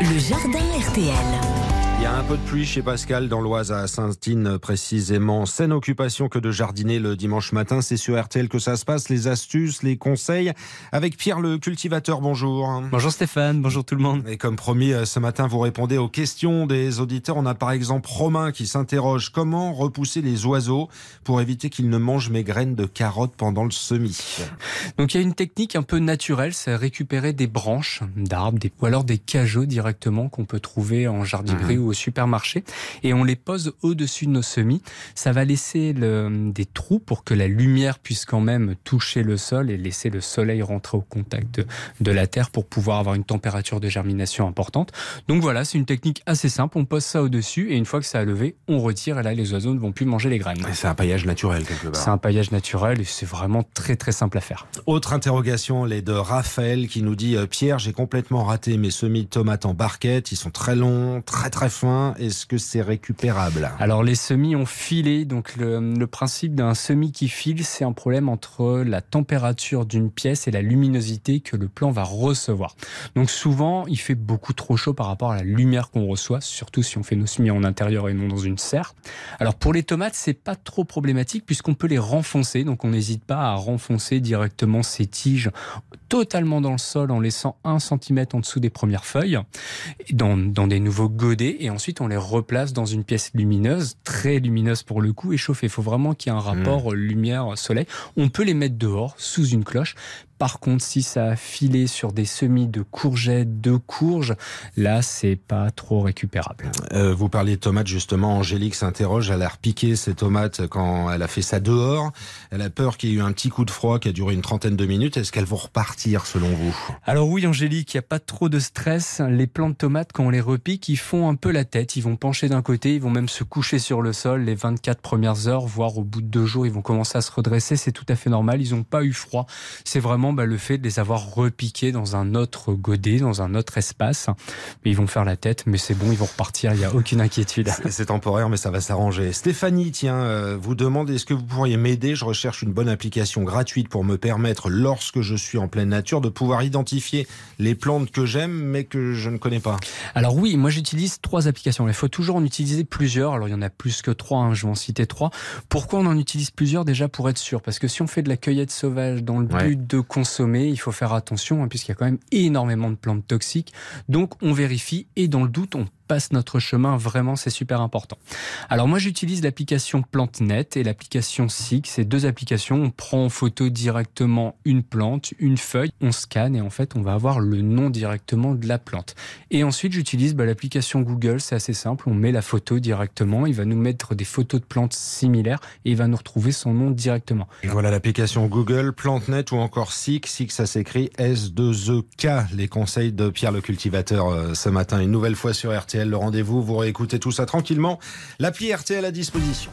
Le jardin RTL. Il y a un peu de pluie chez Pascal dans l'Oise à Saint-Tine précisément. Saine occupation que de jardiner le dimanche matin. C'est sur RTL que ça se passe. Les astuces, les conseils avec Pierre le cultivateur. Bonjour. Bonjour Stéphane, bonjour tout le monde. Et comme promis, euh, ce matin, vous répondez aux questions des auditeurs. On a par exemple Romain qui s'interroge comment repousser les oiseaux pour éviter qu'ils ne mangent mes graines de carottes pendant le semis? Donc il y a une technique un peu naturelle, c'est récupérer des branches d'arbres ou alors des cajots directement qu'on peut trouver en jardinerie mmh. ou au supermarché et on les pose au-dessus de nos semis. Ça va laisser le, des trous pour que la lumière puisse quand même toucher le sol et laisser le soleil rentrer au contact de, la terre pour pouvoir avoir une température de germination importante. Donc voilà, c'est une technique assez simple. On pose ça au-dessus et une fois que ça a levé, on retire et là les oiseaux ne vont plus manger les graines. C'est un paillage naturel quelque part. C'est un paillage naturel et c'est vraiment très très simple à faire. Autre interrogation, les de Raphaël qui nous dit euh, Pierre, j'ai complètement raté mes semis de tomates en barquette. Ils sont très longs, très très est-ce que c'est récupérable? Alors les semis ont filé, donc le, principe d'un semis qui file, c'est un problème entre la température d'une pièce et la luminosité que le plant va recevoir. Donc souvent, il fait beaucoup trop chaud par rapport à la lumière qu'on reçoit, surtout si on fait nos semis en intérieur et non dans une serre. Alors pour les tomates, c'est pas trop problématique puisqu'on peut les renfoncer, donc on n'hésite pas à renfoncer directement ces tiges totalement dans le sol en laissant un centimètre en dessous des premières feuilles, dans, dans des nouveaux godets et ensuite on les replace dans une pièce lumineuse, très lumineuse pour le coup, et chauffée. Il faut vraiment qu'il y ait un rapport mmh. lumière-soleil. On peut les mettre dehors, sous une cloche. Par contre, si ça a filé sur des semis de courgettes, de courges, là, c'est pas trop récupérable. Euh, vous parliez de tomates, justement. Angélique s'interroge. Elle a repiqué ses tomates quand elle a fait ça dehors. Elle a peur qu'il y ait eu un petit coup de froid qui a duré une trentaine de minutes. Est-ce qu'elles vont repartir, selon vous? Alors oui, Angélique, il n'y a pas trop de stress. Les plants de tomates, quand on les repique, ils font un peu la tête. Ils vont pencher d'un côté, ils vont même se coucher sur le sol les 24 premières heures, voire au bout de deux jours, ils vont commencer à se redresser. C'est tout à fait normal. Ils n'ont pas eu froid. C'est vraiment bah, le fait de les avoir repiqués dans un autre godet, dans un autre espace. Mais ils vont faire la tête, mais c'est bon, ils vont repartir, il n'y a aucune inquiétude. C'est temporaire, mais ça va s'arranger. Stéphanie, tiens, euh, vous demande est-ce que vous pourriez m'aider? Je recherche une bonne application gratuite pour me permettre, lorsque je suis en pleine nature, de pouvoir identifier les plantes que j'aime, mais que je ne connais pas. Alors oui, moi j'utilise trois applications. Il faut toujours en utiliser plusieurs. Alors il y en a plus que trois, hein, je vais en citer trois. Pourquoi on en utilise plusieurs Déjà pour être sûr, parce que si on fait de la cueillette sauvage dans le but de consommer, il faut faire attention, hein, puisqu'il y a quand même énormément de plantes toxiques. Donc on vérifie et dans le doute, on passe notre chemin. Vraiment, c'est super important. Alors moi, j'utilise l'application PlanteNet et l'application SIG. Ces deux applications, on prend en photo directement une plante, une feuille, on scanne et en fait, on va avoir le nom directement de la plante. Et ensuite, j'utilise bah, l'application Google. C'est assez simple. On met la photo directement. Il va nous mettre des photos de plantes similaires et il va nous retrouver son nom directement. Et voilà l'application Google, PlanteNet ou encore SIG. SIG, ça s'écrit S2EK. Les conseils de Pierre le cultivateur euh, ce matin. Une nouvelle fois sur Le rendez-vous. Vous réécoutez tout ça tranquillement. L'appli RTL à disposition.